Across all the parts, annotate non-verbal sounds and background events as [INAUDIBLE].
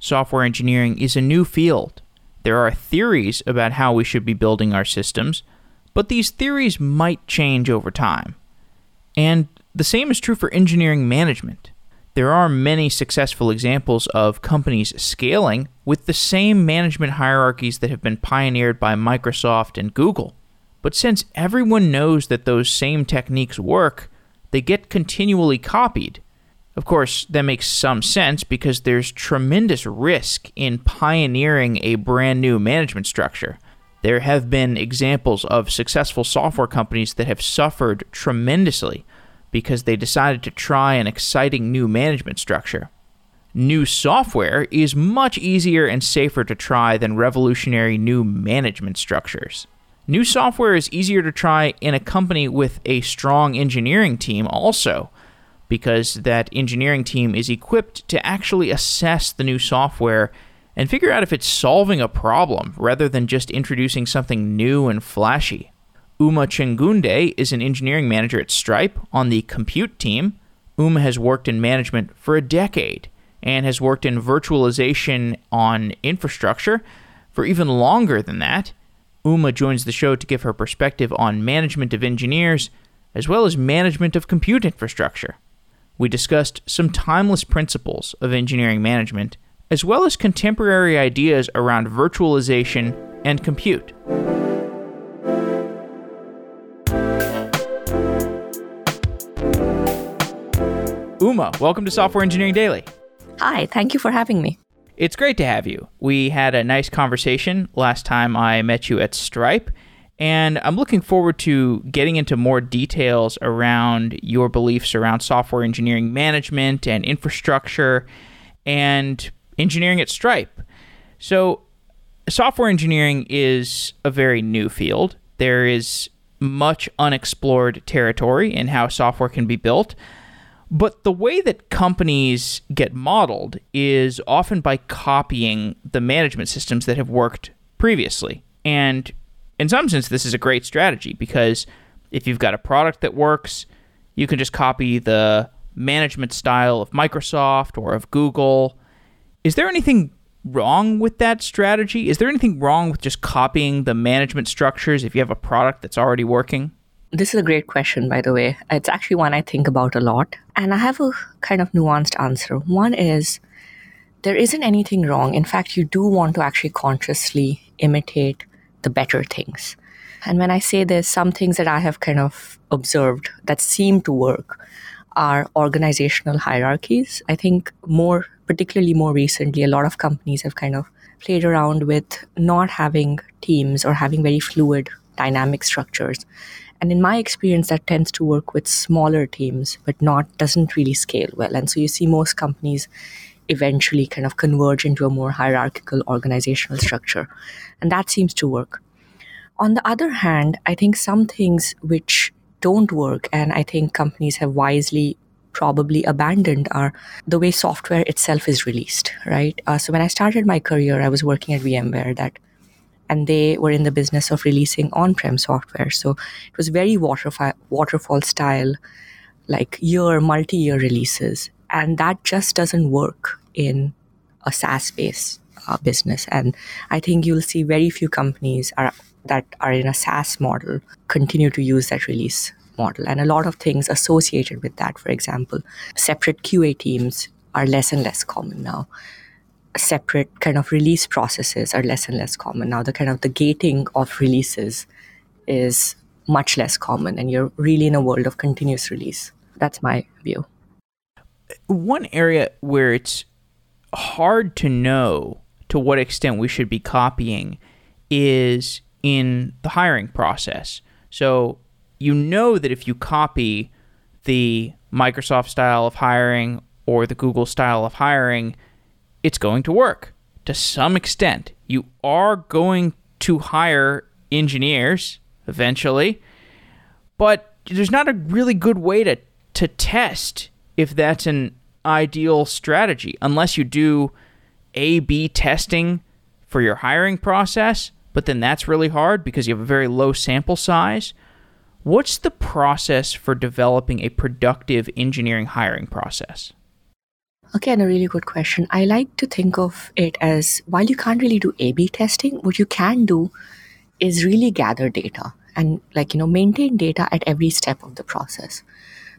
software engineering is a new field. There are theories about how we should be building our systems, but these theories might change over time. And the same is true for engineering management. There are many successful examples of companies scaling with the same management hierarchies that have been pioneered by Microsoft and Google. But since everyone knows that those same techniques work, they get continually copied. Of course, that makes some sense because there's tremendous risk in pioneering a brand new management structure. There have been examples of successful software companies that have suffered tremendously because they decided to try an exciting new management structure. New software is much easier and safer to try than revolutionary new management structures. New software is easier to try in a company with a strong engineering team, also, because that engineering team is equipped to actually assess the new software and figure out if it's solving a problem rather than just introducing something new and flashy. Uma Chingunde is an engineering manager at Stripe on the compute team. Uma has worked in management for a decade and has worked in virtualization on infrastructure for even longer than that. Uma joins the show to give her perspective on management of engineers as well as management of compute infrastructure. We discussed some timeless principles of engineering management as well as contemporary ideas around virtualization and compute. Uma, welcome to Software Engineering Daily. Hi, thank you for having me. It's great to have you. We had a nice conversation last time I met you at Stripe, and I'm looking forward to getting into more details around your beliefs around software engineering management and infrastructure and engineering at Stripe. So, software engineering is a very new field. There is much unexplored territory in how software can be built. But the way that companies get modeled is often by copying the management systems that have worked previously. And in some sense, this is a great strategy because if you've got a product that works, you can just copy the management style of Microsoft or of Google is there anything wrong with that strategy? Is there anything wrong with just copying the management structures if you have a product that's already working? This is a great question, by the way. It's actually one I think about a lot. And I have a kind of nuanced answer. One is there isn't anything wrong. In fact, you do want to actually consciously imitate the better things. And when I say this, some things that I have kind of observed that seem to work are organizational hierarchies. I think more particularly more recently, a lot of companies have kind of played around with not having teams or having very fluid dynamic structures. And in my experience, that tends to work with smaller teams, but not doesn't really scale well. And so you see most companies eventually kind of converge into a more hierarchical organizational structure. And that seems to work. On the other hand, I think some things which don't work, and I think companies have wisely probably abandoned are the way software itself is released, right? Uh, so when I started my career, I was working at VMware that and they were in the business of releasing on-prem software. So it was very waterfall, waterfall style, like year, multi-year releases. And that just doesn't work in a SaaS-based uh, business. And I think you'll see very few companies are, that are in a SaaS model continue to use that release model and a lot of things associated with that. For example, separate QA teams are less and less common now. Separate kind of release processes are less and less common now. The kind of the gating of releases is much less common, and you're really in a world of continuous release. That's my view. One area where it's hard to know to what extent we should be copying is in the hiring process. So you know that if you copy the Microsoft style of hiring or the Google style of hiring, it's going to work to some extent. You are going to hire engineers eventually, but there's not a really good way to, to test if that's an ideal strategy unless you do A B testing for your hiring process, but then that's really hard because you have a very low sample size What's the process for developing a productive engineering hiring process? Okay, and a really good question. I like to think of it as while you can't really do A B testing, what you can do is really gather data and, like, you know, maintain data at every step of the process.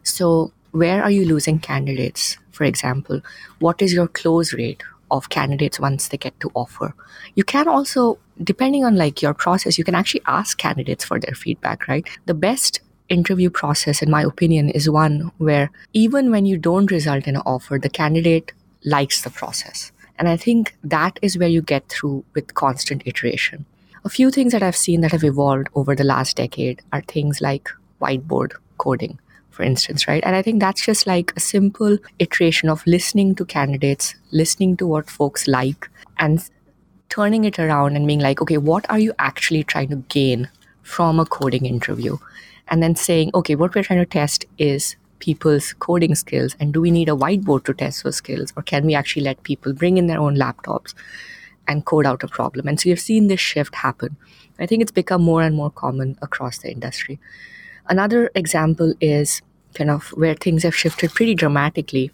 So, where are you losing candidates, for example? What is your close rate of candidates once they get to offer? You can also, depending on like your process, you can actually ask candidates for their feedback, right? The best interview process, in my opinion, is one where even when you don't result in an offer, the candidate likes the process. And I think that is where you get through with constant iteration. A few things that I've seen that have evolved over the last decade are things like whiteboard coding, for instance, right? And I think that's just like a simple iteration of listening to candidates, listening to what folks like, and turning it around and being like, okay, what are you actually trying to gain from a coding interview? and then saying, okay, what we're trying to test is people's coding skills and do we need a whiteboard to test those skills or can we actually let people bring in their own laptops and code out a problem and so you've seen this shift happen i think it's become more and more common across the industry another example is kind of where things have shifted pretty dramatically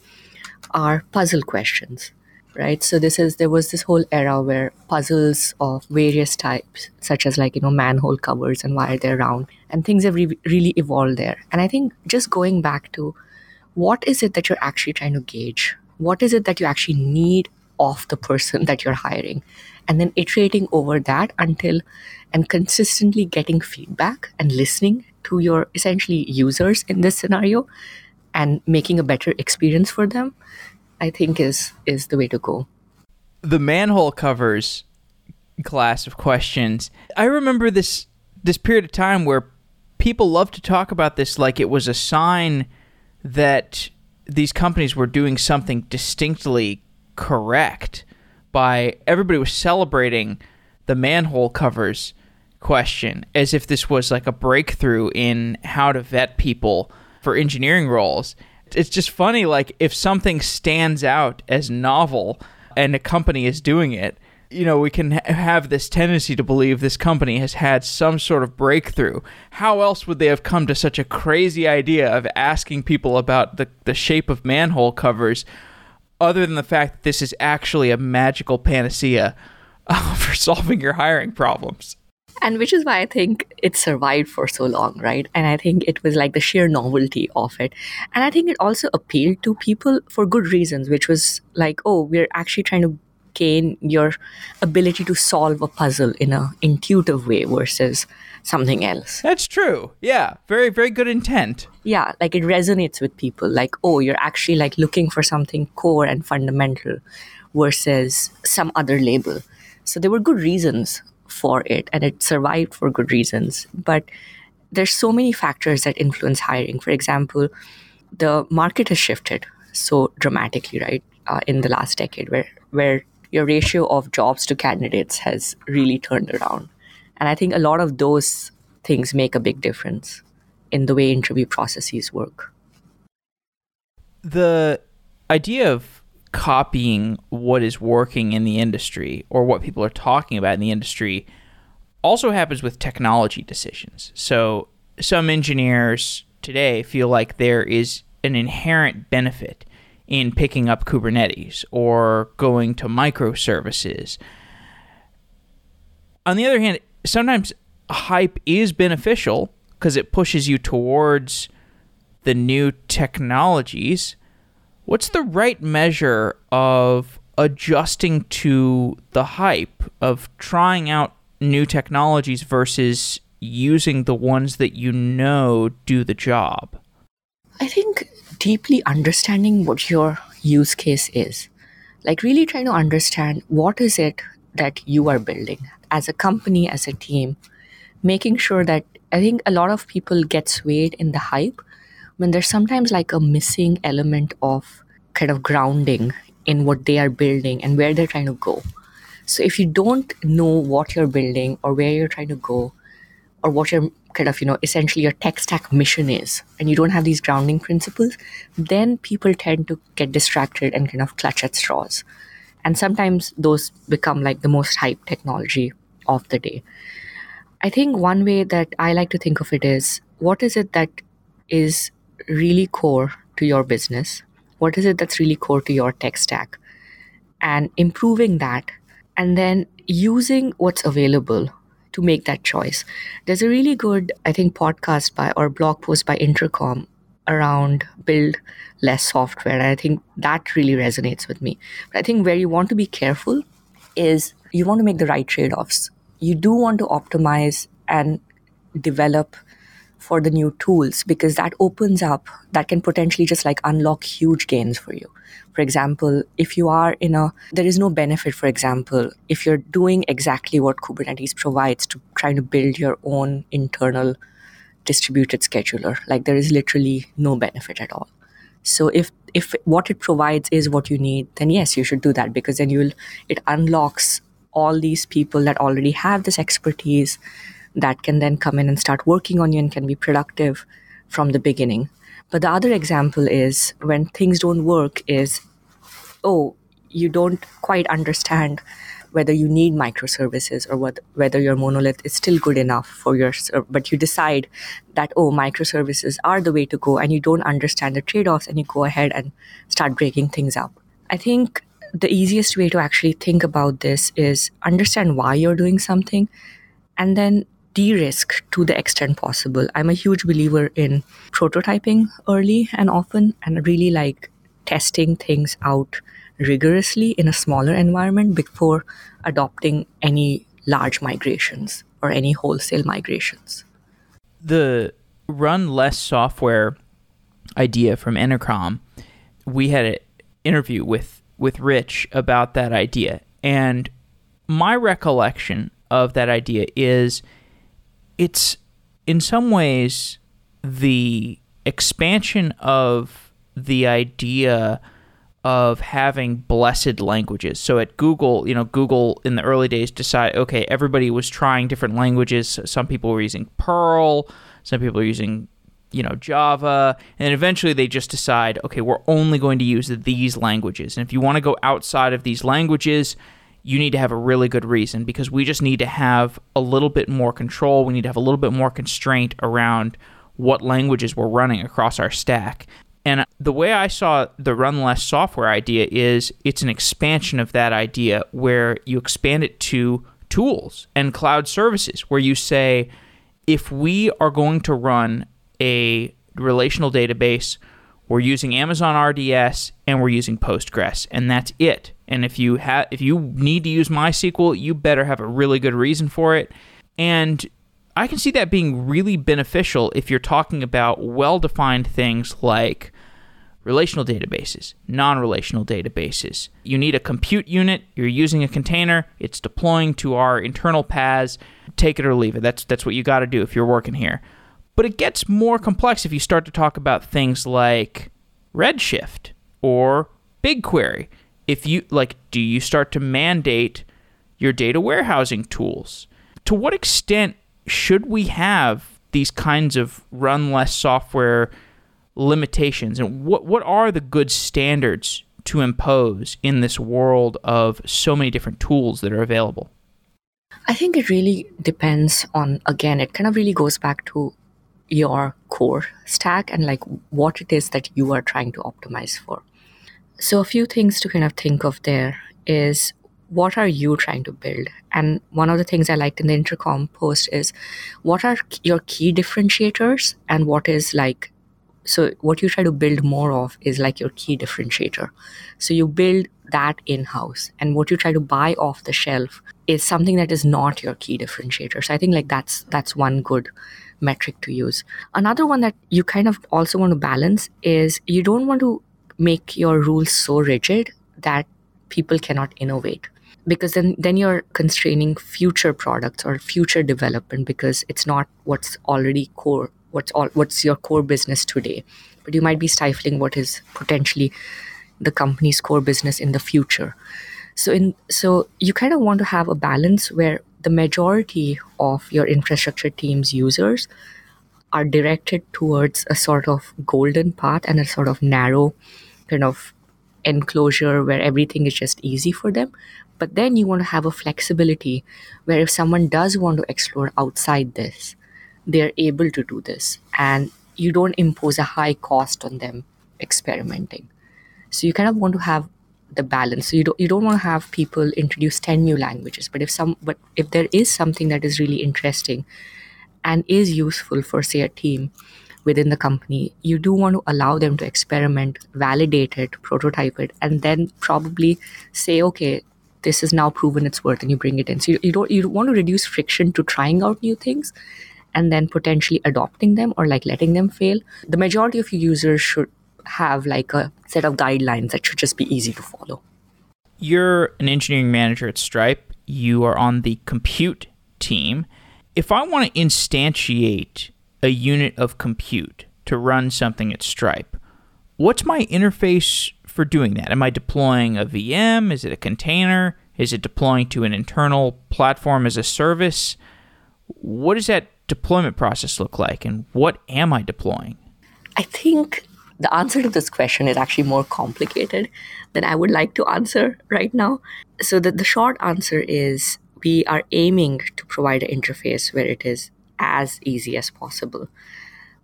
are puzzle questions right? So this is there was this whole era where puzzles of various types, such as like you know manhole covers and why are they're round, and things have re- really evolved there. And I think just going back to what is it that you're actually trying to gauge? What is it that you actually need of the person that you're hiring? And then iterating over that until and consistently getting feedback and listening to your essentially users in this scenario and making a better experience for them I think is is the way to go. The manhole covers class of questions. I remember this this period of time where people love to talk about this like it was a sign that these companies were doing something distinctly correct by everybody was celebrating the manhole covers question as if this was like a breakthrough in how to vet people for engineering roles. It's just funny like if something stands out as novel and a company is doing it you know we can ha- have this tendency to believe this company has had some sort of breakthrough. How else would they have come to such a crazy idea of asking people about the, the shape of manhole covers other than the fact that this is actually a magical panacea uh, [LAUGHS] for solving your hiring problems and which is why I think it survived for so long, right? And I think it was like the sheer novelty of it. And I think it also appealed to people for good reasons, which was like, oh, we're actually trying to gain your ability to solve a puzzle in an intuitive way versus something else. That's true. Yeah, very very good intent. Yeah, like it resonates with people like oh, you're actually like looking for something core and fundamental versus some other label. So there were good reasons for it and it survived for good reasons. But there's so many factors that influence hiring. For example, the market has shifted so dramatically, right, uh, in the last decade, where where your ratio of jobs to candidates has really turned around, and I think a lot of those things make a big difference in the way interview processes work. The idea of copying what is working in the industry or what people are talking about in the industry also happens with technology decisions. So some engineers today feel like there is an inherent benefit in picking up Kubernetes or going to microservices. On the other hand, sometimes hype is beneficial because it pushes you towards the new technologies what's the right measure of adjusting to the hype of trying out new technologies versus using the ones that you know do the job? I think deeply understanding what your use case is. Like really trying to understand what is it that you are building as a company, as a team, making sure that I think a lot of people get swayed in the hype when there's sometimes like a missing element of kind of grounding in what they are building and where they're trying to go. So if you don't know what you're building or where you're trying to go, or what your kind of, you know, essentially your tech stack mission is, and you don't have these grounding principles, then people tend to get distracted and kind of clutch at straws. And sometimes those become like the most hype technology of the day. I think one way that I like to think of it is what is it that is really core to your business? What is it that's really core to your tech stack? And improving that and then using what's available to make that choice. There's a really good i think podcast by or blog post by intercom around build less software and i think that really resonates with me. But i think where you want to be careful is you want to make the right trade-offs. You do want to optimize and develop for the new tools because that opens up that can potentially just like unlock huge gains for you. For example if you are in a there is no benefit for example if you're doing exactly what kubernetes provides to trying to build your own internal distributed scheduler like there is literally no benefit at all. So if if what it provides is what you need then yes you should do that because then you'll it unlocks all these people that already have this expertise that can then come in and start working on you and can be productive from the beginning. But the other example is when things don't work is, oh, you don't quite understand whether you need microservices or what, whether your monolith is still good enough for your, uh, but you decide that, oh, microservices are the way to go and you don't understand the trade-offs and you go ahead and start breaking things up. I think the easiest way to actually think about this is understand why you're doing something and then de-risk to the extent possible. I'm a huge believer in prototyping early and often and really like testing things out rigorously in a smaller environment before adopting any large migrations or any wholesale migrations. The run less software idea from Intercom, we had an interview with with Rich about that idea. And my recollection of that idea is it's in some ways the expansion of the idea of having blessed languages. So at Google, you know, Google in the early days decided, okay, everybody was trying different languages. Some people were using Perl, some people are using, you know, Java, and eventually they just decide, okay, we're only going to use these languages. And if you want to go outside of these languages, you need to have a really good reason because we just need to have a little bit more control. We need to have a little bit more constraint around what languages we're running across our stack. And the way I saw the run less software idea is it's an expansion of that idea where you expand it to tools and cloud services, where you say, if we are going to run a relational database, we're using Amazon RDS and we're using Postgres, and that's it. And if you have if you need to use MySQL, you better have a really good reason for it. And I can see that being really beneficial if you're talking about well-defined things like relational databases, non-relational databases. You need a compute unit, you're using a container, it's deploying to our internal PaaS, take it or leave it. That's that's what you got to do if you're working here. But it gets more complex if you start to talk about things like Redshift or BigQuery if you like do you start to mandate your data warehousing tools? To what extent should we have these kinds of run less software limitations? And what what are the good standards to impose in this world of so many different tools that are available? I think it really depends on again it kind of really goes back to your core stack and like what it is that you are trying to optimize for so, a few things to kind of think of there is what are you trying to build? And one of the things I liked in the intercom post is what are your key differentiators? And what is like so what you try to build more of is like your key differentiator. So you build that in house and what you try to buy off the shelf is something that is not your key differentiator. So i think like that's that's one good metric to use. Another one that you kind of also want to balance is you don't want to make your rules so rigid that people cannot innovate. Because then then you're constraining future products or future development because it's not what's already core what's all what's your core business today. But you might be stifling what is potentially the company's core business in the future. So in so you kind of want to have a balance where the majority of your infrastructure team's users are directed towards a sort of golden path and a sort of narrow kind of enclosure where everything is just easy for them. But then you want to have a flexibility where if someone does want to explore outside this, they're able to do this. And you don't impose a high cost on them experimenting. So you kind of want to have the balance. So you don't you don't want to have people introduce 10 new languages. But if some but if there is something that is really interesting and is useful for say a team within the company, you do want to allow them to experiment, validate it, prototype it, and then probably say, okay, this is now proven its worth, and you bring it in. So you, you don't you want to reduce friction to trying out new things and then potentially adopting them or like letting them fail. The majority of your users should have like a set of guidelines that should just be easy to follow. You're an engineering manager at Stripe. You are on the compute team. If I want to instantiate a unit of compute to run something at Stripe, what's my interface for doing that? Am I deploying a VM? Is it a container? Is it deploying to an internal platform as a service? What does that deployment process look like and what am I deploying? I think the answer to this question is actually more complicated than I would like to answer right now. So, the, the short answer is we are aiming to provide an interface where it is as easy as possible.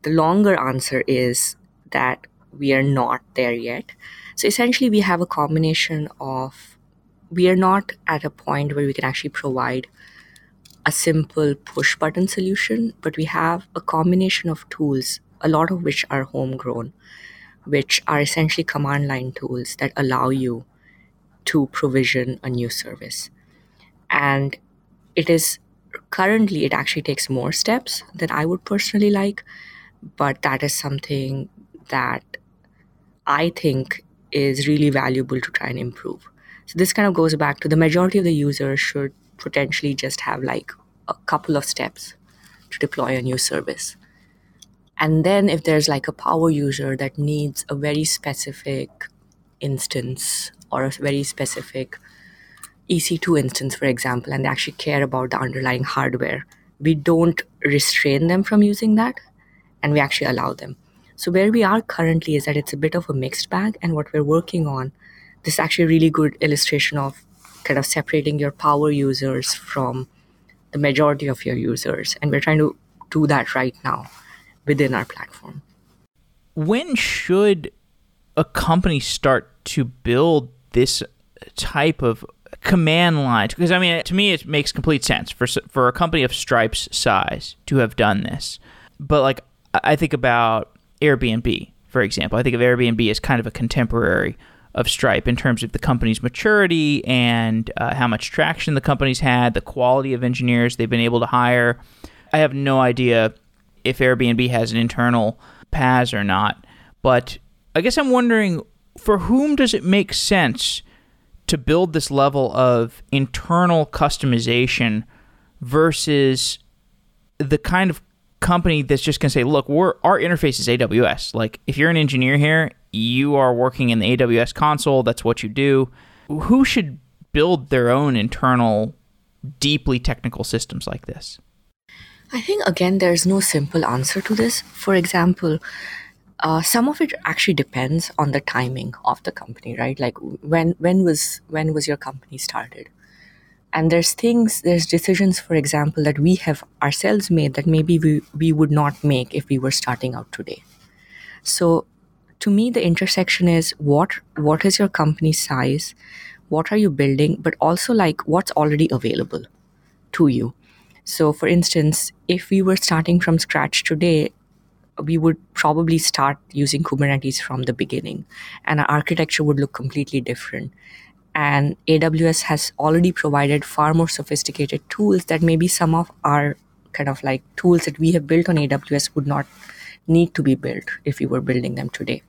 The longer answer is that we are not there yet. So, essentially, we have a combination of we are not at a point where we can actually provide a simple push button solution, but we have a combination of tools, a lot of which are homegrown, which are essentially command line tools that allow you to provision a new service. And it is currently, it actually takes more steps than I would personally like, but that is something that I think is really valuable to try and improve. So this kind of goes back to the majority of the users should potentially just have like a couple of steps to deploy a new service. And then if there's like a power user that needs a very specific instance or a very specific EC2 instance, for example, and they actually care about the underlying hardware, we don't restrain them from using that and we actually allow them. So, where we are currently is that it's a bit of a mixed bag, and what we're working on, this is actually a really good illustration of kind of separating your power users from the majority of your users. And we're trying to do that right now within our platform. When should a company start to build this type of command line? Because I mean, to me, it makes complete sense for for a company of Stripe's size to have done this. But like, I think about Airbnb, for example. I think of Airbnb as kind of a contemporary of Stripe in terms of the company's maturity and uh, how much traction the company's had, the quality of engineers they've been able to hire. I have no idea if Airbnb has an internal PaaS or not, but I guess I'm wondering for whom does it make sense to build this level of internal customization versus the kind of company that's just going to say, look, we're, our interface is AWS. Like, if you're an engineer here, you are working in the AWS console, that's what you do. Who should build their own internal, deeply technical systems like this? I think, again, there's no simple answer to this. For example, uh, some of it actually depends on the timing of the company, right? Like when when was when was your company started? and there's things there's decisions for example that we have ourselves made that maybe we, we would not make if we were starting out today so to me the intersection is what what is your company size what are you building but also like what's already available to you so for instance if we were starting from scratch today we would probably start using kubernetes from the beginning and our architecture would look completely different and AWS has already provided far more sophisticated tools that maybe some of our kind of like tools that we have built on AWS would not need to be built if we were building them today.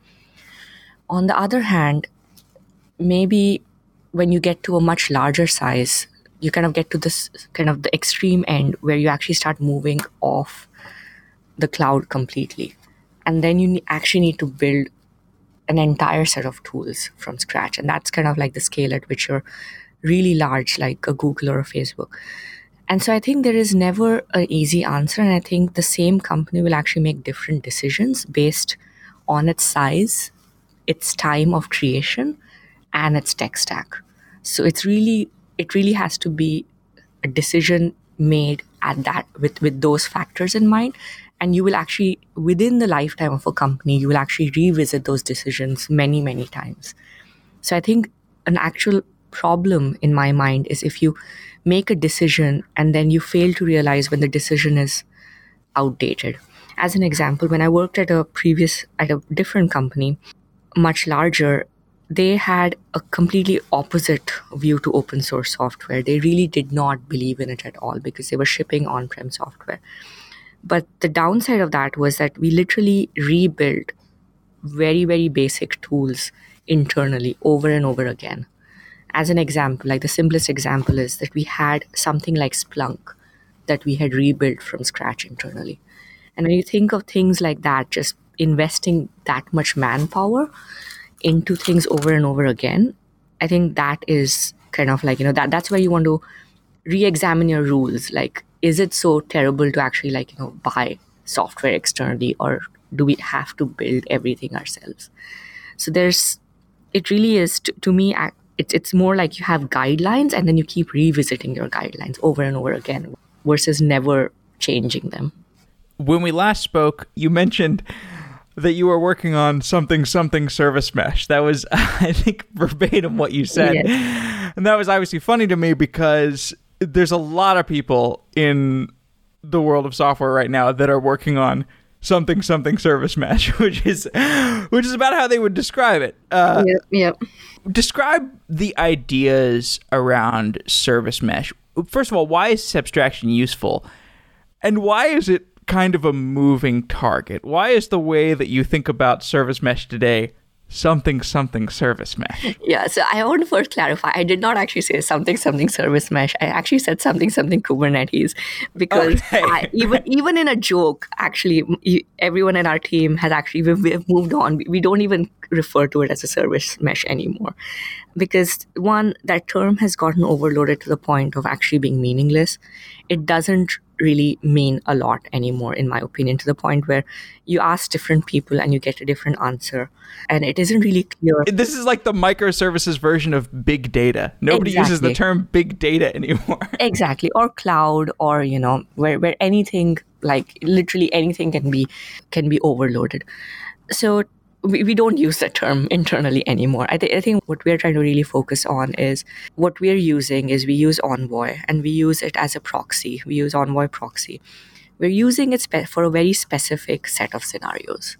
On the other hand, maybe when you get to a much larger size, you kind of get to this kind of the extreme end where you actually start moving off the cloud completely. And then you actually need to build an entire set of tools from scratch. And that's kind of like the scale at which you're really large, like a Google or a Facebook. And so I think there is never an easy answer. And I think the same company will actually make different decisions based on its size, its time of creation, and its tech stack. So it's really, it really has to be a decision made at that with with those factors in mind. And you will actually within the lifetime of a company you will actually revisit those decisions many many times. So i think an actual problem in my mind is if you make a decision and then you fail to realize when the decision is outdated. As an example when i worked at a previous at a different company much larger they had a completely opposite view to open source software. They really did not believe in it at all because they were shipping on prem software. But the downside of that was that we literally rebuilt very, very basic tools internally over and over again. As an example, like the simplest example is that we had something like Splunk that we had rebuilt from scratch internally. And when you think of things like that, just investing that much manpower, into things over and over again, I think that is kind of like, you know, that that's where you want to re-examine your rules. Like, is it so terrible to actually like, you know, buy software externally or do we have to build everything ourselves? So there's it really is to, to me it's it's more like you have guidelines and then you keep revisiting your guidelines over and over again versus never changing them. When we last spoke, you mentioned that you were working on something something service mesh. That was [LAUGHS] I think verbatim what you said. Yes. And that was obviously funny to me because there's a lot of people in the world of software right now that are working on something something service mesh, [LAUGHS] which is which is about how they would describe it. Uh, yep, yep. Describe the ideas around service mesh. First of all, why is this abstraction useful, and why is it kind of a moving target? Why is the way that you think about service mesh today something something service mesh? Yeah, so I want to first clarify. I did not actually say something something service mesh. I actually said something something Kubernetes because okay. I, even [LAUGHS] even in a joke, actually, everyone in our team has actually we've, we've moved on. We don't even refer to it as a service mesh anymore because one that term has gotten overloaded to the point of actually being meaningless. It doesn't really mean a lot anymore, in my opinion, to the point where you ask different people and you get a different answer. And it isn't really clear. This is like the microservices version of big data. Nobody exactly. uses the term big data anymore. [LAUGHS] exactly. Or cloud or, you know, where, where anything like literally anything can be can be overloaded. So we, we don't use that term internally anymore. I, th- I think what we're trying to really focus on is what we're using is we use Envoy and we use it as a proxy. We use Envoy proxy. We're using it spe- for a very specific set of scenarios.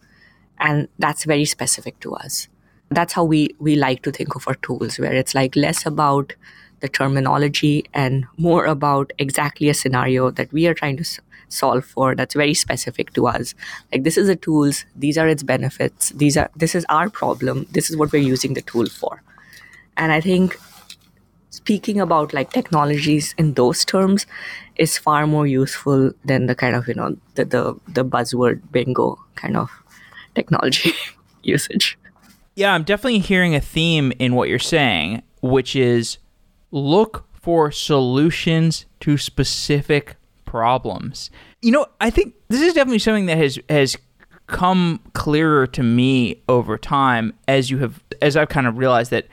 And that's very specific to us. That's how we, we like to think of our tools, where it's like less about the terminology and more about exactly a scenario that we are trying to solve for that's very specific to us. Like this is the tools these are its benefits these are this is our problem this is what we're using the tool for. And i think speaking about like technologies in those terms is far more useful than the kind of you know the the, the buzzword bingo kind of technology [LAUGHS] usage. Yeah i'm definitely hearing a theme in what you're saying which is look for solutions to specific problems. You know, I think this is definitely something that has has come clearer to me over time as you have as I've kind of realized that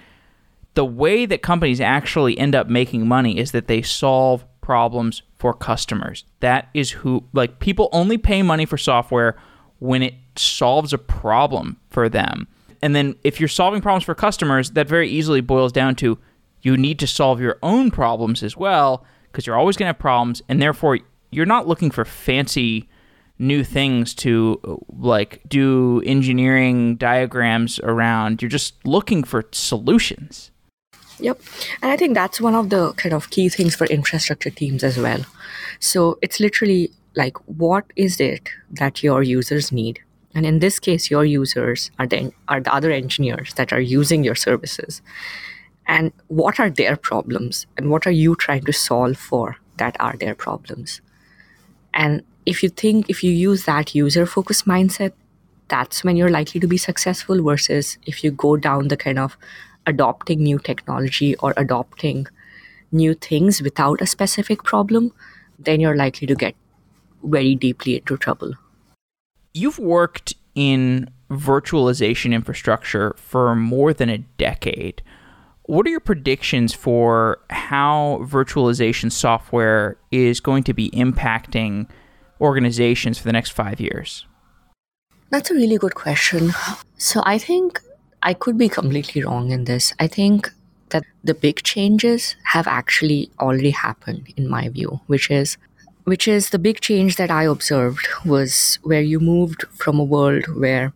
the way that companies actually end up making money is that they solve problems for customers. That is who like people only pay money for software when it solves a problem for them. And then if you're solving problems for customers, that very easily boils down to you need to solve your own problems as well because you're always going to have problems and therefore you're not looking for fancy new things to uh, like do engineering diagrams around. You're just looking for solutions. Yep. And I think that's one of the kind of key things for infrastructure teams as well. So it's literally like, what is it that your users need? And in this case, your users are the, are the other engineers that are using your services. And what are their problems? And what are you trying to solve for that are their problems? And if you think, if you use that user focused mindset, that's when you're likely to be successful versus if you go down the kind of adopting new technology or adopting new things without a specific problem, then you're likely to get very deeply into trouble. You've worked in virtualization infrastructure for more than a decade. What are your predictions for how virtualization software is going to be impacting organizations for the next five years? That's a really good question. So I think I could be completely wrong in this. I think that the big changes have actually already happened in my view, which is which is the big change that I observed was where you moved from a world where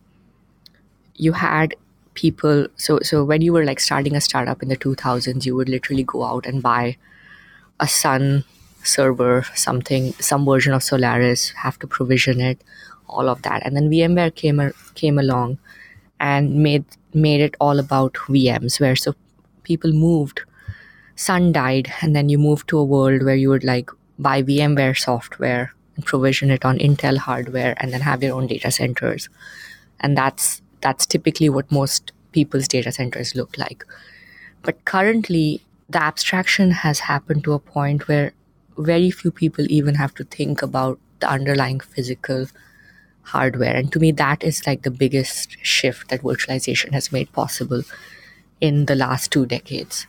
you had people so so when you were like starting a startup in the 2000s you would literally go out and buy a sun server something some version of solaris have to provision it all of that. And then vmware came came along and made made it all about vms where so people moved sun died and then you moved to a world where you would like buy vmware software and provision it on intel hardware and then have your own data centers. And that's that's typically what most people's data centers look like. But currently, the abstraction has happened to a point where very few people even have to think about the underlying physical hardware. And to me, that is like the biggest shift that virtualization has made possible in the last two decades.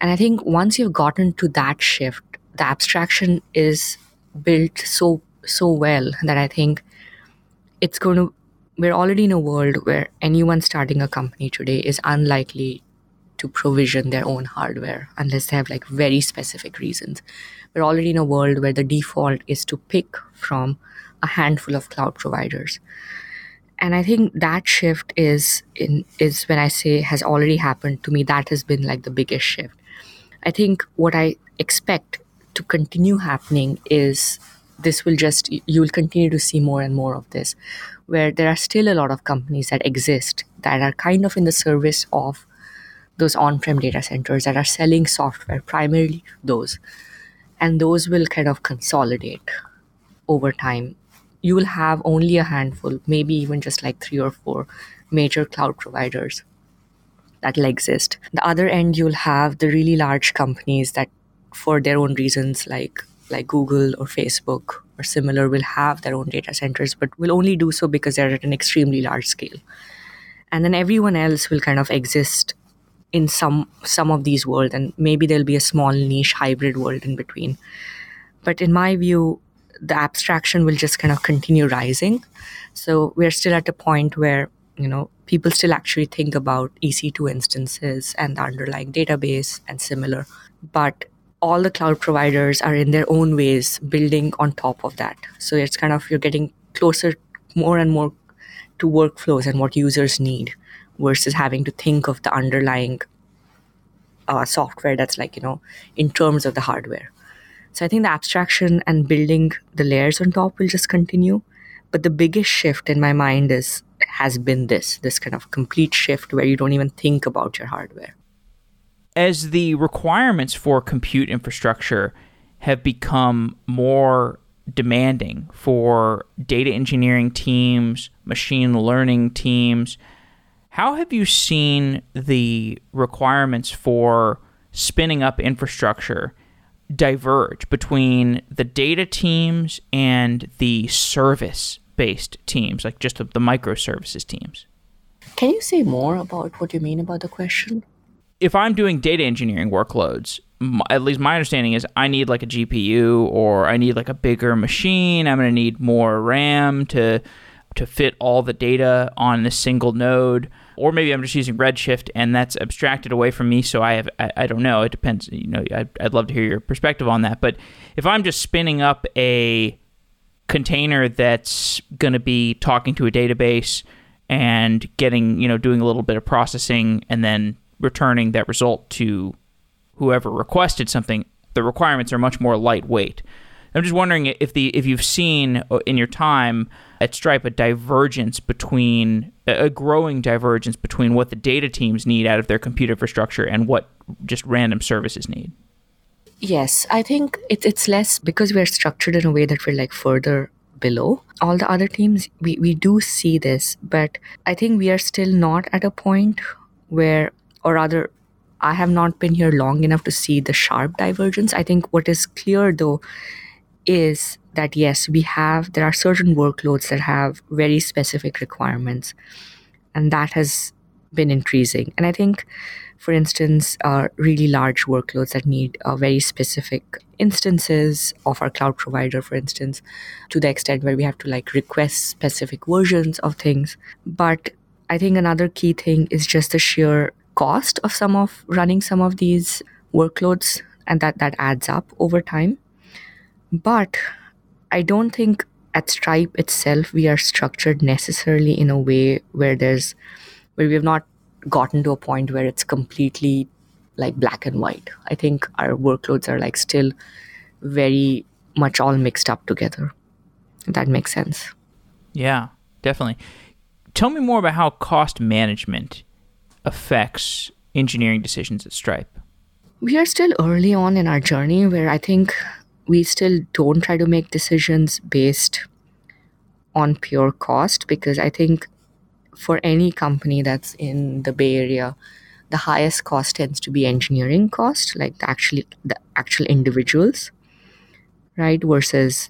And I think once you've gotten to that shift, the abstraction is built so so well that I think it's going to we're already in a world where anyone starting a company today is unlikely to provision their own hardware unless they have like very specific reasons. We're already in a world where the default is to pick from a handful of cloud providers. And I think that shift is in is when I say has already happened to me, that has been like the biggest shift. I think what I expect to continue happening is this will just you will continue to see more and more of this where there are still a lot of companies that exist that are kind of in the service of those on-prem data centers that are selling software primarily those. And those will kind of consolidate over time. You will have only a handful maybe even just like three or four major cloud providers that will exist. The other end you'll have the really large companies that for their own reasons like like Google or Facebook or similar will have their own data centers, but will only do so because they're at an extremely large scale. And then everyone else will kind of exist in some some of these worlds, and maybe there'll be a small niche hybrid world in between. But in my view, the abstraction will just kind of continue rising. So we're still at a point where you know people still actually think about EC2 instances and the underlying database and similar, but all the cloud providers are in their own ways building on top of that. So it's kind of you're getting closer more and more to workflows and what users need versus having to think of the underlying uh, software that's like, you know, in terms of the hardware. So I think the abstraction and building the layers on top will just continue. But the biggest shift in my mind is has been this this kind of complete shift where you don't even think about your hardware as the requirements for compute infrastructure have become more demanding for data engineering teams, machine learning teams, how have you seen the requirements for spinning up infrastructure diverge between the data teams and the service based teams, like just the microservices teams? Can you say more about what you mean about the question? If I'm doing data engineering workloads, at least my understanding is I need like a GPU or I need like a bigger machine. I'm going to need more RAM to to fit all the data on a single node. Or maybe I'm just using Redshift and that's abstracted away from me. So I have I, I don't know. It depends. You know, I'd, I'd love to hear your perspective on that. But if I'm just spinning up a container that's going to be talking to a database and getting you know doing a little bit of processing and then returning that result to whoever requested something, the requirements are much more lightweight. I'm just wondering if the if you've seen uh, in your time at Stripe a divergence between a growing divergence between what the data teams need out of their compute infrastructure and what just random services need. Yes, I think it, it's less because we're structured in a way that we're like further below all the other teams. We we do see this, but I think we are still not at a point where or rather, I have not been here long enough to see the sharp divergence. I think what is clear though is that yes, we have, there are certain workloads that have very specific requirements, and that has been increasing. And I think For instance, uh, really large workloads that need uh, very specific instances of our cloud provider, for instance, to the extent where we have to like request specific versions of things. But I think another key thing is just the sheer cost of some of running some of these workloads and that that adds up over time. But i don't think at stripe itself we are structured necessarily in a way where there's where we have not gotten to a point where it's completely like black and white. I think our workloads are like still very much all mixed up together if that makes sense. Yeah definitely. Tell me more about how cost management affects engineering decisions at stripe we are still early on in our journey where I think we still don't try to make decisions based on pure cost because I think for any company that's in the Bay Area, the highest cost tends to be engineering cost, like the actually the actual individuals, right? Versus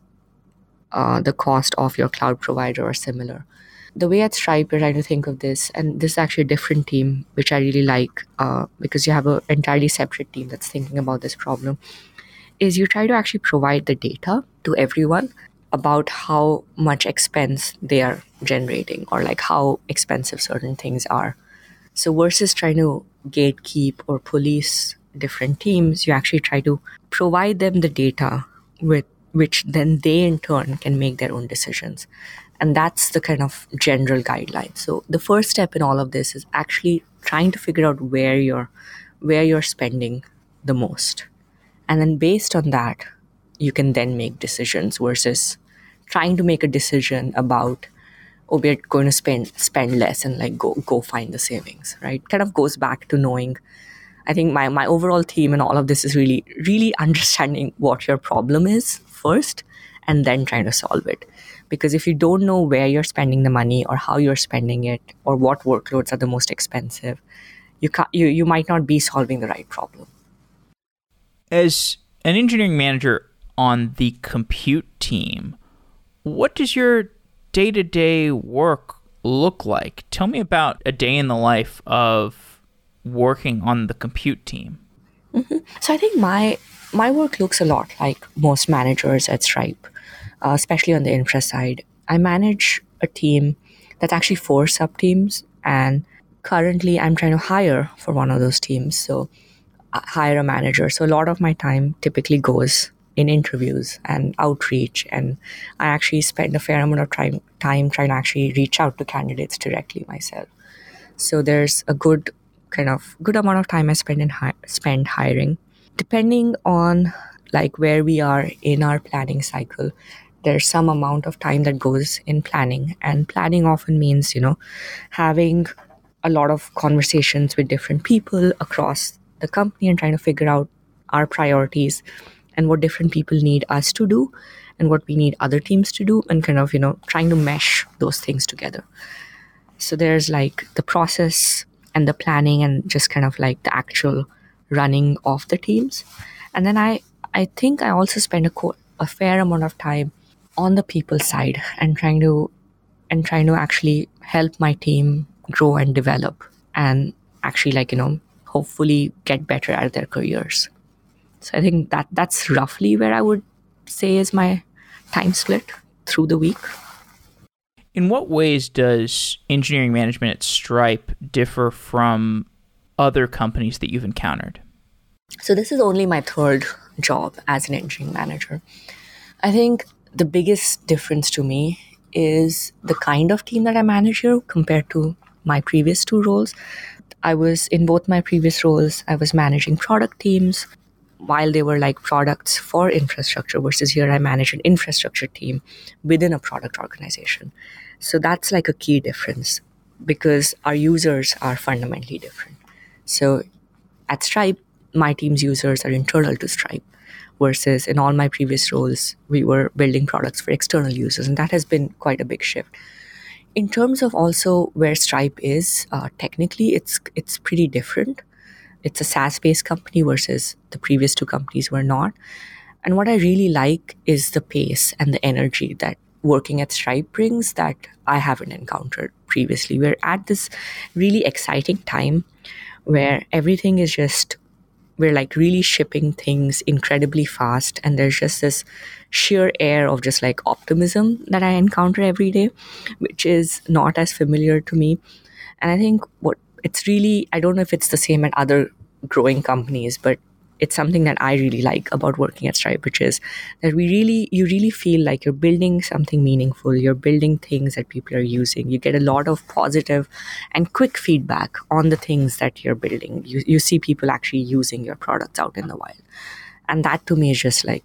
uh, the cost of your cloud provider or similar the way at Stripe we're trying to think of this, and this is actually a different team, which I really like uh, because you have an entirely separate team that's thinking about this problem, is you try to actually provide the data to everyone about how much expense they are generating or like how expensive certain things are. So versus trying to gatekeep or police different teams, you actually try to provide them the data with which then they in turn can make their own decisions. And that's the kind of general guideline. So the first step in all of this is actually trying to figure out where you're where you're spending the most. And then based on that, you can then make decisions versus trying to make a decision about oh we're going to spend spend less and like go go find the savings, right? Kind of goes back to knowing I think my, my overall theme in all of this is really, really [LAUGHS] understanding what your problem is first and then trying to solve it. Because if you don't know where you're spending the money or how you're spending it or what workloads are the most expensive, you, can't, you, you might not be solving the right problem. As an engineering manager on the compute team, what does your day to day work look like? Tell me about a day in the life of working on the compute team. Mm-hmm. So I think my my work looks a lot like most managers at Stripe uh, especially on the infra side. I manage a team that's actually four sub teams, and currently I'm trying to hire for one of those teams. So, uh, hire a manager. So, a lot of my time typically goes in interviews and outreach, and I actually spend a fair amount of time, time trying to actually reach out to candidates directly myself. So, there's a good kind of good amount of time I spend in hi- spend hiring. Depending on like where we are in our planning cycle, there's some amount of time that goes in planning. And planning often means you know having a lot of conversations with different people across the company and trying to figure out our priorities and what different people need us to do and what we need other teams to do and kind of you know trying to mesh those things together. So there's like the process and the planning and just kind of like the actual running of the teams. And then i i think i also spend a, co- a fair amount of time on the people side and trying to and trying to actually help my team grow and develop and actually like you know hopefully get better at their careers. So i think that that's roughly where i would say is my time split through the week. In what ways does engineering management at stripe differ from other companies that you've encountered? So this is only my third job as an engineering manager. I think the biggest difference to me is the kind of team that I manage here compared to my previous two roles. I was in both my previous roles, I was managing product teams while they were like products for infrastructure, versus here I manage an infrastructure team within a product organization. So that's like a key difference because our users are fundamentally different. So at Stripe, my team's users are internal to Stripe versus in all my previous roles, we were building products for external users. And that has been quite a big shift. In terms of also where Stripe is, uh, technically it's it's pretty different. It's a SaaS-based company versus the previous two companies were not. And what I really like is the pace and the energy that working at Stripe brings that I haven't encountered previously. We're at this really exciting time where everything is just we're like really shipping things incredibly fast and there's just this sheer air of just like optimism that i encounter every day which is not as familiar to me. And i think what it's really i don't know if it's the same at other growing companies but it's something that I really like about working at Stripe, which is that we really, you really feel like you're building something meaningful. You're building things that people are using. You get a lot of positive and quick feedback on the things that you're building. You, you see people actually using your products out in the wild. And that to me is just like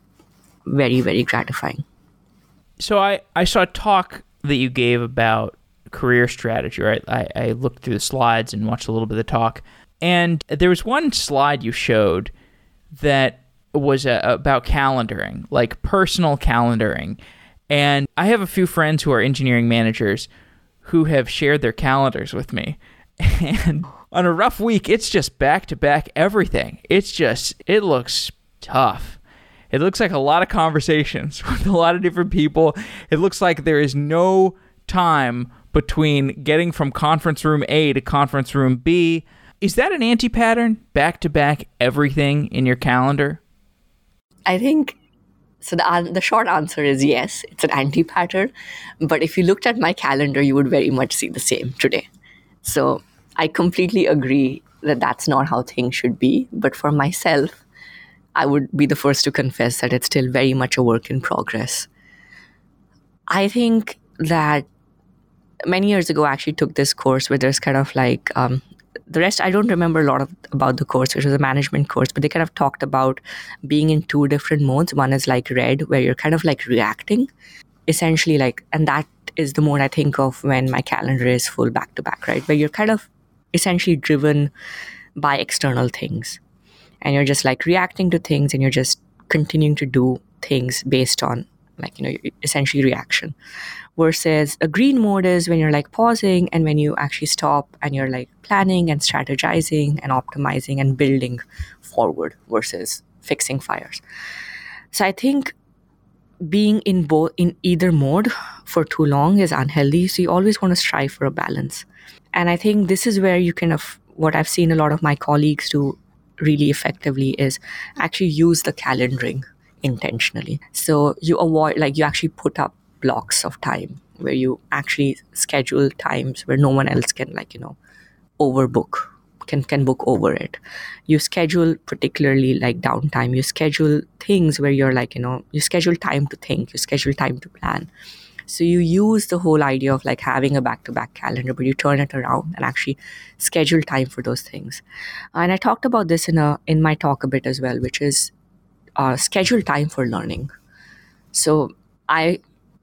very, very gratifying. So I, I saw a talk that you gave about career strategy, right? I, I looked through the slides and watched a little bit of the talk. And there was one slide you showed that was uh, about calendaring, like personal calendaring. And I have a few friends who are engineering managers who have shared their calendars with me. [LAUGHS] And on a rough week, it's just back to back everything. It's just, it looks tough. It looks like a lot of conversations [LAUGHS] with a lot of different people. It looks like there is no time between getting from conference room A to conference room B is that an anti pattern? Back to back everything in your calendar? I think so. The, the short answer is yes, it's an anti pattern. But if you looked at my calendar, you would very much see the same today. So I completely agree that that's not how things should be. But for myself, I would be the first to confess that it's still very much a work in progress. I think that many years ago, I actually took this course where there's kind of like um, the rest i don't remember a lot of about the course which was a management course but they kind of talked about being in two different modes. One is like red where you're kind of like reacting essentially like and that is the mode i think of when my calendar is full back to back right? Where you're kind of essentially driven by external things. And you're just like reacting to things and you're just continuing to do things based on like you know essentially reaction versus a green mode is when you're like pausing and when you actually stop and you're like planning and strategizing and optimizing and building forward versus fixing fires. So i think being in both in either mode for too long is unhealthy. So you always want to strive for a balance. And i think this is where you kind of what i've seen a lot of my colleagues do really effectively is actually use the calendaring intentionally. So you avoid, like, you actually put up blocks of time where you actually schedule times where no one else can, like, you know, overbook can can book over it. You schedule particularly like downtime. You schedule things where you're like you know you schedule time to think. You schedule time to plan. So you use the whole idea of like having a back-to-back calendar but you turn it around and actually schedule time for those things. And i talked about this in a in my talk a bit as well which is uh, schedule time for learning. So I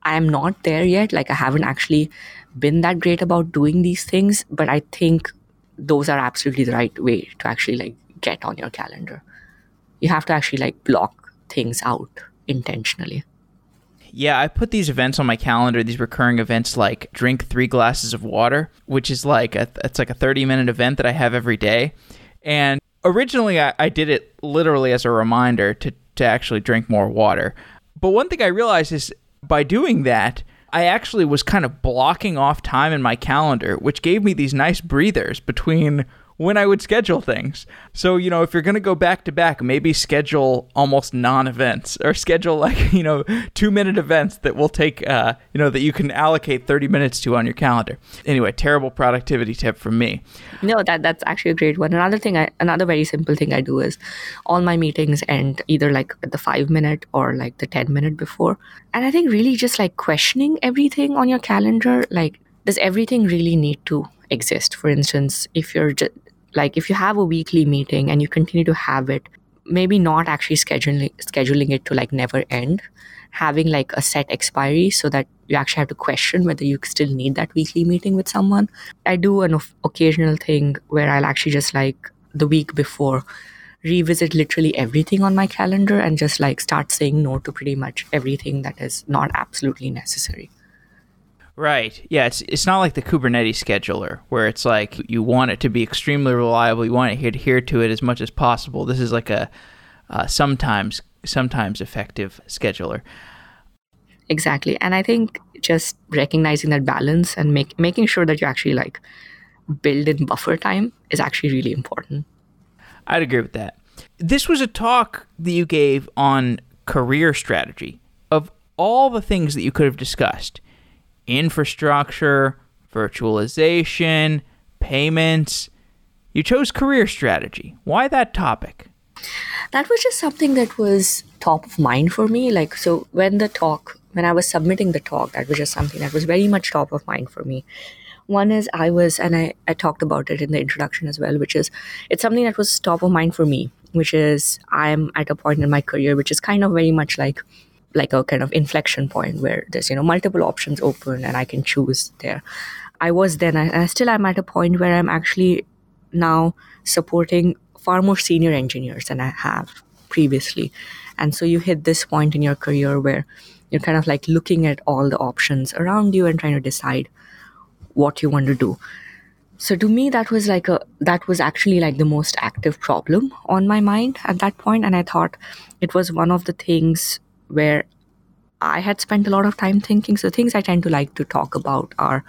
I am not there yet. Like I haven't actually been that great about doing these things, but I think those are absolutely the right way to actually like get on your calendar. You have to actually like block things out intentionally. Yeah, I put these events on my calendar, these recurring events like drink 3 glasses of water, which is like a it's like a 30 minute event that I have every day. And originally I, I did it literally as a reminder to to actually drink more water. But one thing I realized is by doing that, I actually was kind of blocking off time in my calendar, which gave me these nice breathers between when I would schedule things. So, you know, if you're going to go back to back, maybe schedule almost non events or schedule like, [LAUGHS] you know, two minute events that will take, uh, you know, that you can allocate 30 minutes to on your calendar. Anyway, terrible productivity tip from me. No, that that's actually a great one. Another thing, I, another very simple thing I do is all my meetings end either like the five minute or like the 10 minute before. And I think really just like questioning everything on your calendar, like, does everything really need to exist? For instance, if you're just like if you have a weekly meeting and you continue to have it maybe not actually scheduling scheduling it to like never end. Having like a set expiry so that you actually have to question whether you still need that weekly meeting with someone. I do an occasional thing where i'll actually just like the week before revisit literally everything on my calendar and just like start saying no to pretty much everything that is not absolutely necessary Right. Yeah, it's it's not like the Kubernetes scheduler where it's like you want it to be extremely reliable, you want to adhere to it as much as possible. This is like a uh, sometimes sometimes effective scheduler. Exactly. And I think just recognizing that balance and make, making sure that you actually like build in buffer time is actually really important. I'd agree with that. This was a talk that you gave on career strategy. Of all the things that you could have discussed infrastructure, virtualization, payments you chose career strategy. Why that topic? That was just something that was top of mind for me. Like, so when the talk, when I was submitting the talk, that was just something that was very much top of mind for me. One is I was, and I, I talked about it in the introduction as well, which is it's something that was top of mind for me, which is I'm at a point in my career which is kind of very much like like a kind of inflection point where there's you know multiple options open and I can choose there. I was then, and I still am at a point where I'm actually now supporting far more senior engineers than I have previously. And so you hit this point in your career where you're kind of like looking at all the options around you and trying to decide what you want to do so to me that was like a that was actually like the most active problem on my mind at that point and i thought it was one of the things where i had spent a lot of time thinking so things i tend to like to talk about are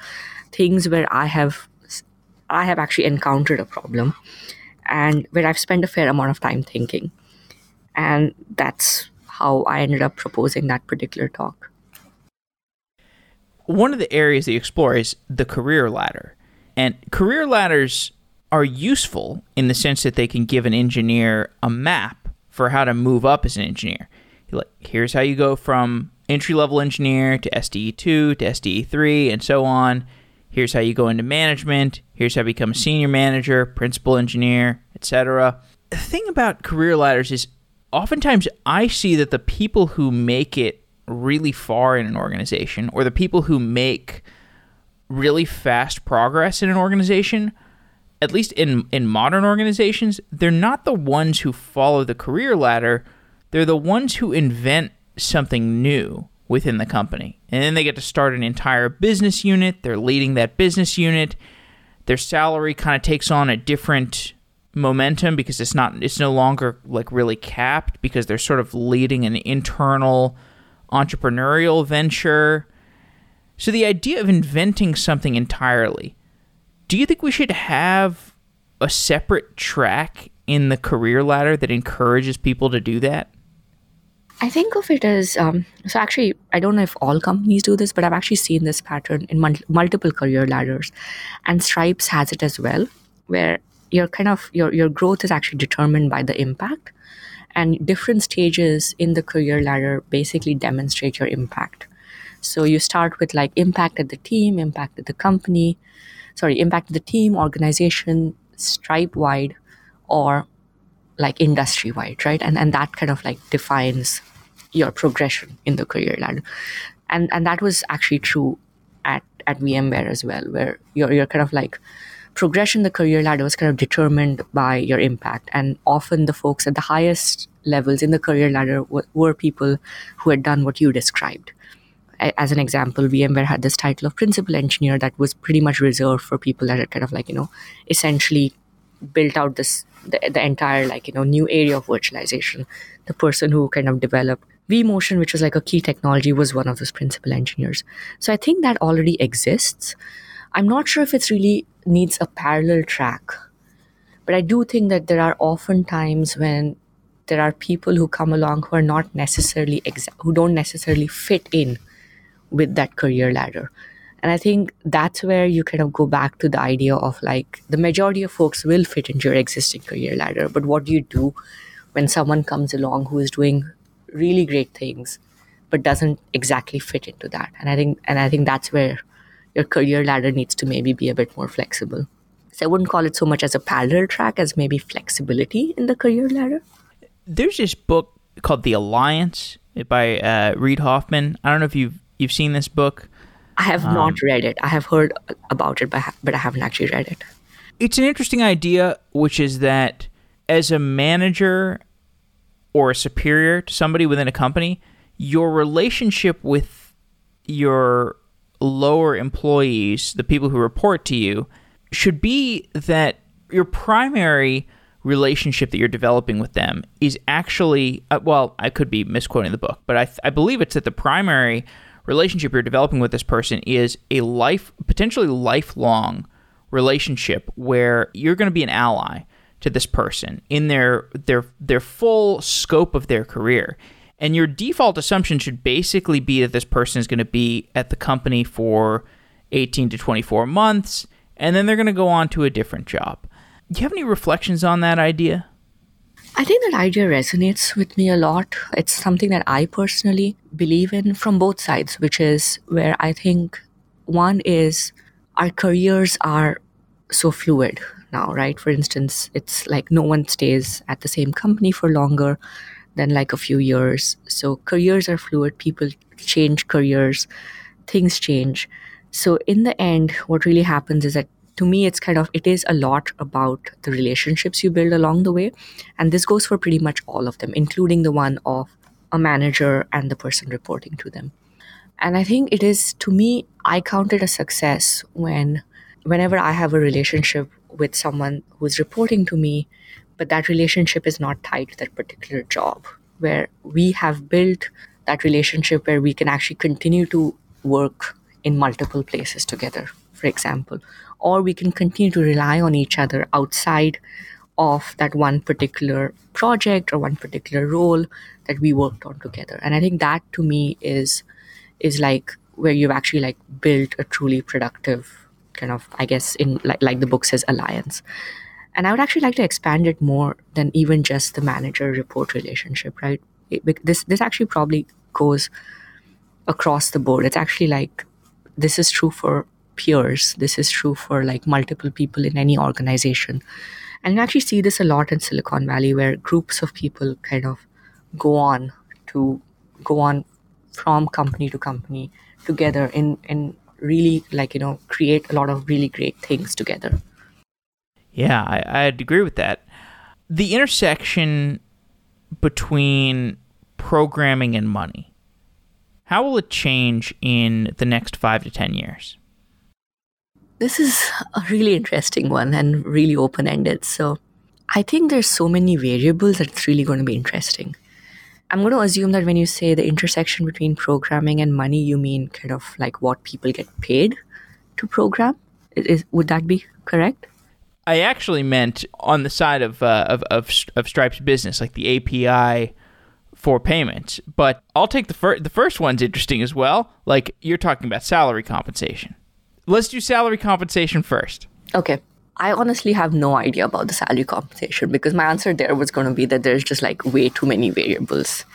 things where i have i have actually encountered a problem and where i've spent a fair amount of time thinking and that's how i ended up proposing that particular talk one of the areas that you explore is the career ladder. And career ladders are useful in the sense that they can give an engineer a map for how to move up as an engineer. Like, here's how you go from entry level engineer to SDE2 to SDE3 and so on. Here's how you go into management. Here's how you become a senior manager, principal engineer, etc. The thing about career ladders is oftentimes I see that the people who make it really far in an organization or the people who make really fast progress in an organization at least in in modern organizations they're not the ones who follow the career ladder they're the ones who invent something new within the company and then they get to start an entire business unit they're leading that business unit their salary kind of takes on a different momentum because it's not it's no longer like really capped because they're sort of leading an internal entrepreneurial venture. So, the idea of inventing something entirely, do you think we should have a separate track in the career ladder that encourages people to do that? I think of it as um, so. Actually, I don't know if all companies do this, but I've actually seen this pattern in mul- multiple career ladders, and Stripes has it as well, where your kind of your your growth is actually determined by the impact and different stages in the career ladder basically demonstrate your impact so you start with like impact at the team impact at the company sorry impact at the team organization stripe wide or like industry wide right? And and that kind of like defines your progression in the career ladder. And and that was actually true at at VMware as well where you're you're kind of like progression the career ladder was kind of determined by your impact. And often the folks at the highest levels in the career ladder w- were people who had done what you described. As an example vmware had this title of principal engineer that was pretty much reserved for people that had kind of like you know essentially built out this the, the entire like you know new area of virtualization the person who kind of developed vmotion which was like a key technology was one of those principal engineers so i think that already exists i'm not sure if it's really needs a parallel track. But I do think that there are often times when there are people who come along who are not necessarily exa- who don't necessarily fit in with that career ladder. And I think that's where you kind of go back to the idea of like the majority of folks will fit into your existing career ladder. But what do you do when someone comes along who is doing really great things but doesn't exactly fit into that? And I think and I think that's where your career ladder needs to maybe be a bit more flexible. So I wouldn't call it so much as a parallel track as maybe flexibility in the career ladder. There's this book called The Alliance by uh, Reid Hoffman. I don't know if you've you've seen this book. I have um, not read it. I have heard about it, but but I haven't actually read it. It's an interesting idea, which is that as a manager or a superior to somebody within a company, your relationship with your lower employees, the people who report to you, should be that your primary relationship that you're developing with them is actually, uh, well, I could be misquoting the book, but I, th- I believe it's that the primary relationship you're developing with this person is a life, potentially lifelong relationship where you're going to be an ally to this person in their their their full scope of their career. And your default assumption should basically be that this person is going to be at the company for 18 to 24 months and then they're going to go on to a different job. Do you have any reflections on that idea? I think that idea resonates with me a lot. It's something that I personally believe in from both sides, which is where I think one is our careers are so fluid now, right? For instance, it's like no one stays at the same company for longer than like a few years. So careers are fluid, people change careers, things change. So in the end, what really happens is that to me it's kind of it is a lot about the relationships you build along the way. And this goes for pretty much all of them including the one of a manager and the person reporting to them. And i think it is to me i count it a success when whenever i have a relationship with someone who's reporting to me but that relationship is not tied to that particular job where we have built that relationship where we can actually continue to work in multiple places together for example or we can continue to rely on each other outside of that one particular project or one particular role that we worked on together. And i think that to me is is like where you've actually like built a truly productive kind of i guess in like like the book says alliance. And i would actually like to expand it more than even just the manager report relationship right? It, this this actually probably goes across the board. It's actually like this is true for peers. This is true for like multiple people in any organization. And you actually see this a lot in silicon valley where groups of people kind of go on to go on from company to company together in in really like you know create a lot of really great things together. Yeah I, i'd agree with that. The intersection between programming and money how will it change in the next five to ten years this is a really interesting one and really open ended so i think there's so many variables that it's really going to be interesting I'm going to assume that when you say the intersection between programming and money, you mean kind of like what people get paid to program. Is, would that be correct? I actually meant on the side of, uh, of, of of Stripe's business, like the API for payments. But I'll take the first. The first one's interesting as well. Like you're talking about salary compensation. Let's do salary compensation first. Okay. I honestly have no idea about the salary compensation because my answer there was going to be that there's just like way too many variables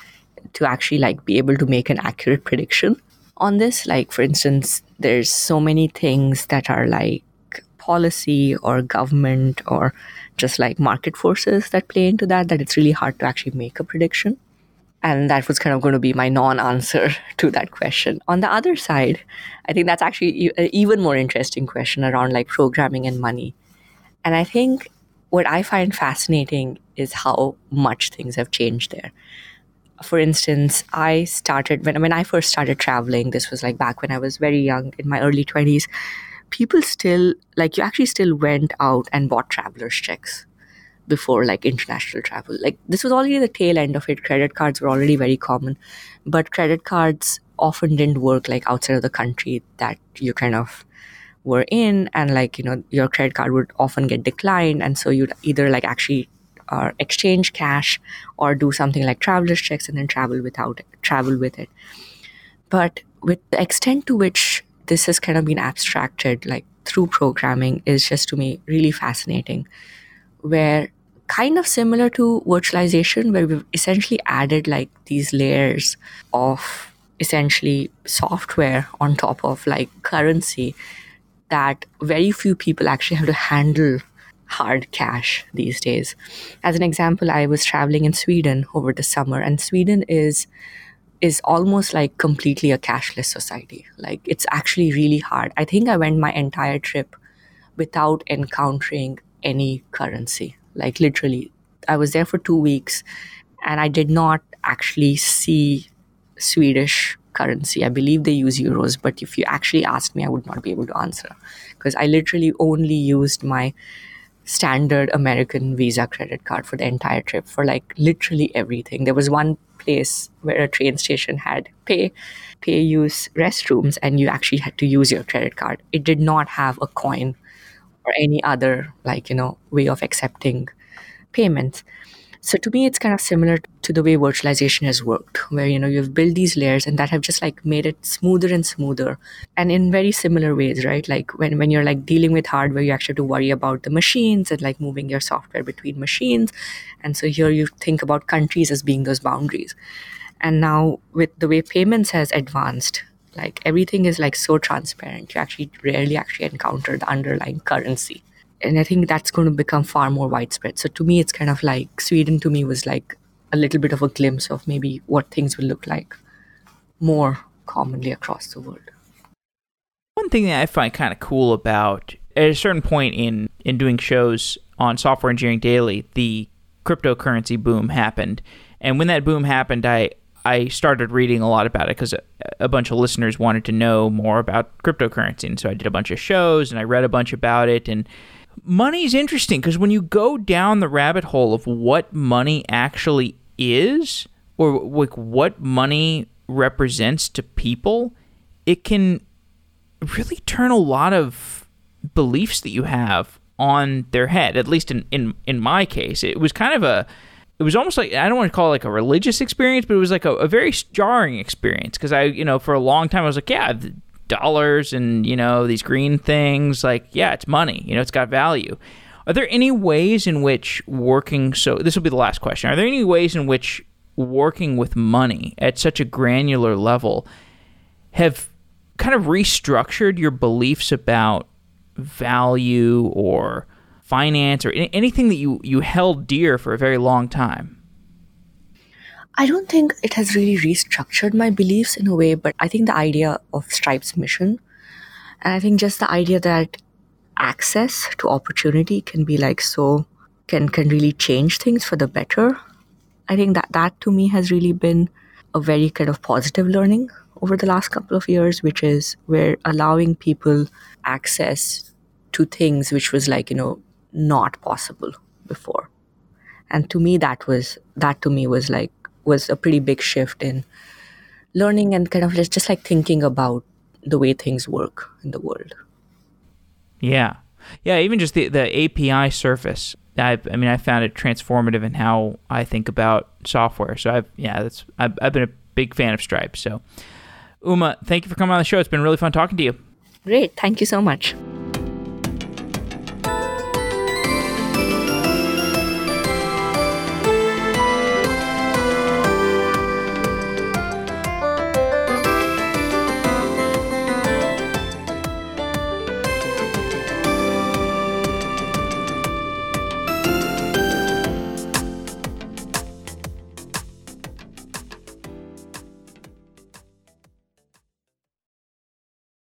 to actually like be able to make an accurate prediction on this. Like for instance, there's so many things that are like policy or government or just like market forces that play into that that it's really hard to actually make a prediction. And that was kind of going to be my non answer [LAUGHS] to that question. On the other side, I think that's actually an even more interesting question around like programming and money and I think what I find fascinating is how much things have changed there. For instance, I started when when I first started traveling, this was like back when I was very young in my early 20s, people still like you actually still went out and bought travelers checks before like international travel. Like this was already the tail end of it. Credit cards were already very common, but credit cards often didn't work like outside of the country that you kind of were in. And like you know your credit card would often get declined. And so you'd either like actually uh, exchange cash or do something like traveler's checks and then travel without it, travel with it. But with the extent to which this has kind of been abstracted like through programming is just to me really fascinating where kind of similar to virtualization where we've essentially added like these layers of essentially software on top of like currency that very few people actually have to handle hard cash these days. As an example, I was traveling in Sweden over the summer, and Sweden is is almost like completely a cashless society. Like it's actually really hard. I think I went my entire trip without encountering any currency. Like literally, I was there for two weeks, and I did not actually see Swedish currency. I believe they use euros, but if you actually asked me, I would not be able to answer because I literally only used my standard American Visa credit card for the entire trip for like literally everything. There was one place where a train station had pay pay use restrooms and you actually had to use your credit card. It did not have a coin or any other like you know way of accepting payments. So to me it's kind of similar to the way virtualization has worked where you know you've built these layers and that have just like made it smoother and smoother and in very similar ways right? Like when, when you're like dealing with hardware you actually have to worry about the machines and like moving your software between machines. And so here you think about countries as being those boundaries. And now with the way payments has advanced like everything is like so transparent. You actually rarely actually encounter the underlying currency. And i think that's going to become far more widespread. So to me it's kind of like sweden to me was like a little bit of a glimpse of maybe what things will look like more commonly across the world. One thing that i find kind of cool about at a certain point in in doing shows on software engineering daily the cryptocurrency boom happened. And when that boom happened i I started reading a lot about it because a, bunch of listeners wanted to know more about cryptocurrency. And so I did a bunch of shows and I read a bunch about it. And money is interesting because when you go down the rabbit hole of what money actually is or like what money represents to people, it can really turn a lot of beliefs that you have on their head. At least in, in, in my case, it was kind of a it was almost like I don't want to call it like a religious experience, but it was like a, a very jarring experience because I, you know, for a long time I was like, yeah, dollars and you know these green things, like yeah, it's money, you know, it's got value. Are there any ways in which working so this will be the last question. Are there any ways in which working with money at such a granular level have kind of restructured your beliefs about value or finance or anything that you, you held dear for a very long time? I don't think it has really restructured my beliefs in a way, but I think the idea of Stripe's mission, and I think just the idea that access to opportunity can be like so can can really change things for the better. I think that that to me has really been a very kind of positive learning over the last couple of years, which is we're allowing people access to things which was like, you know, not possible before. And to me that was that to me was like was a pretty big shift in learning and kind of just like thinking about the way things work in the world. Yeah. Yeah even just the the api surface I, I mean i found it transformative in how i think about software. So i've yeah that's I've, I've been a big fan of stripe. So uma thank you for coming on the show. It's been really fun talking to you. Great. Thank you so much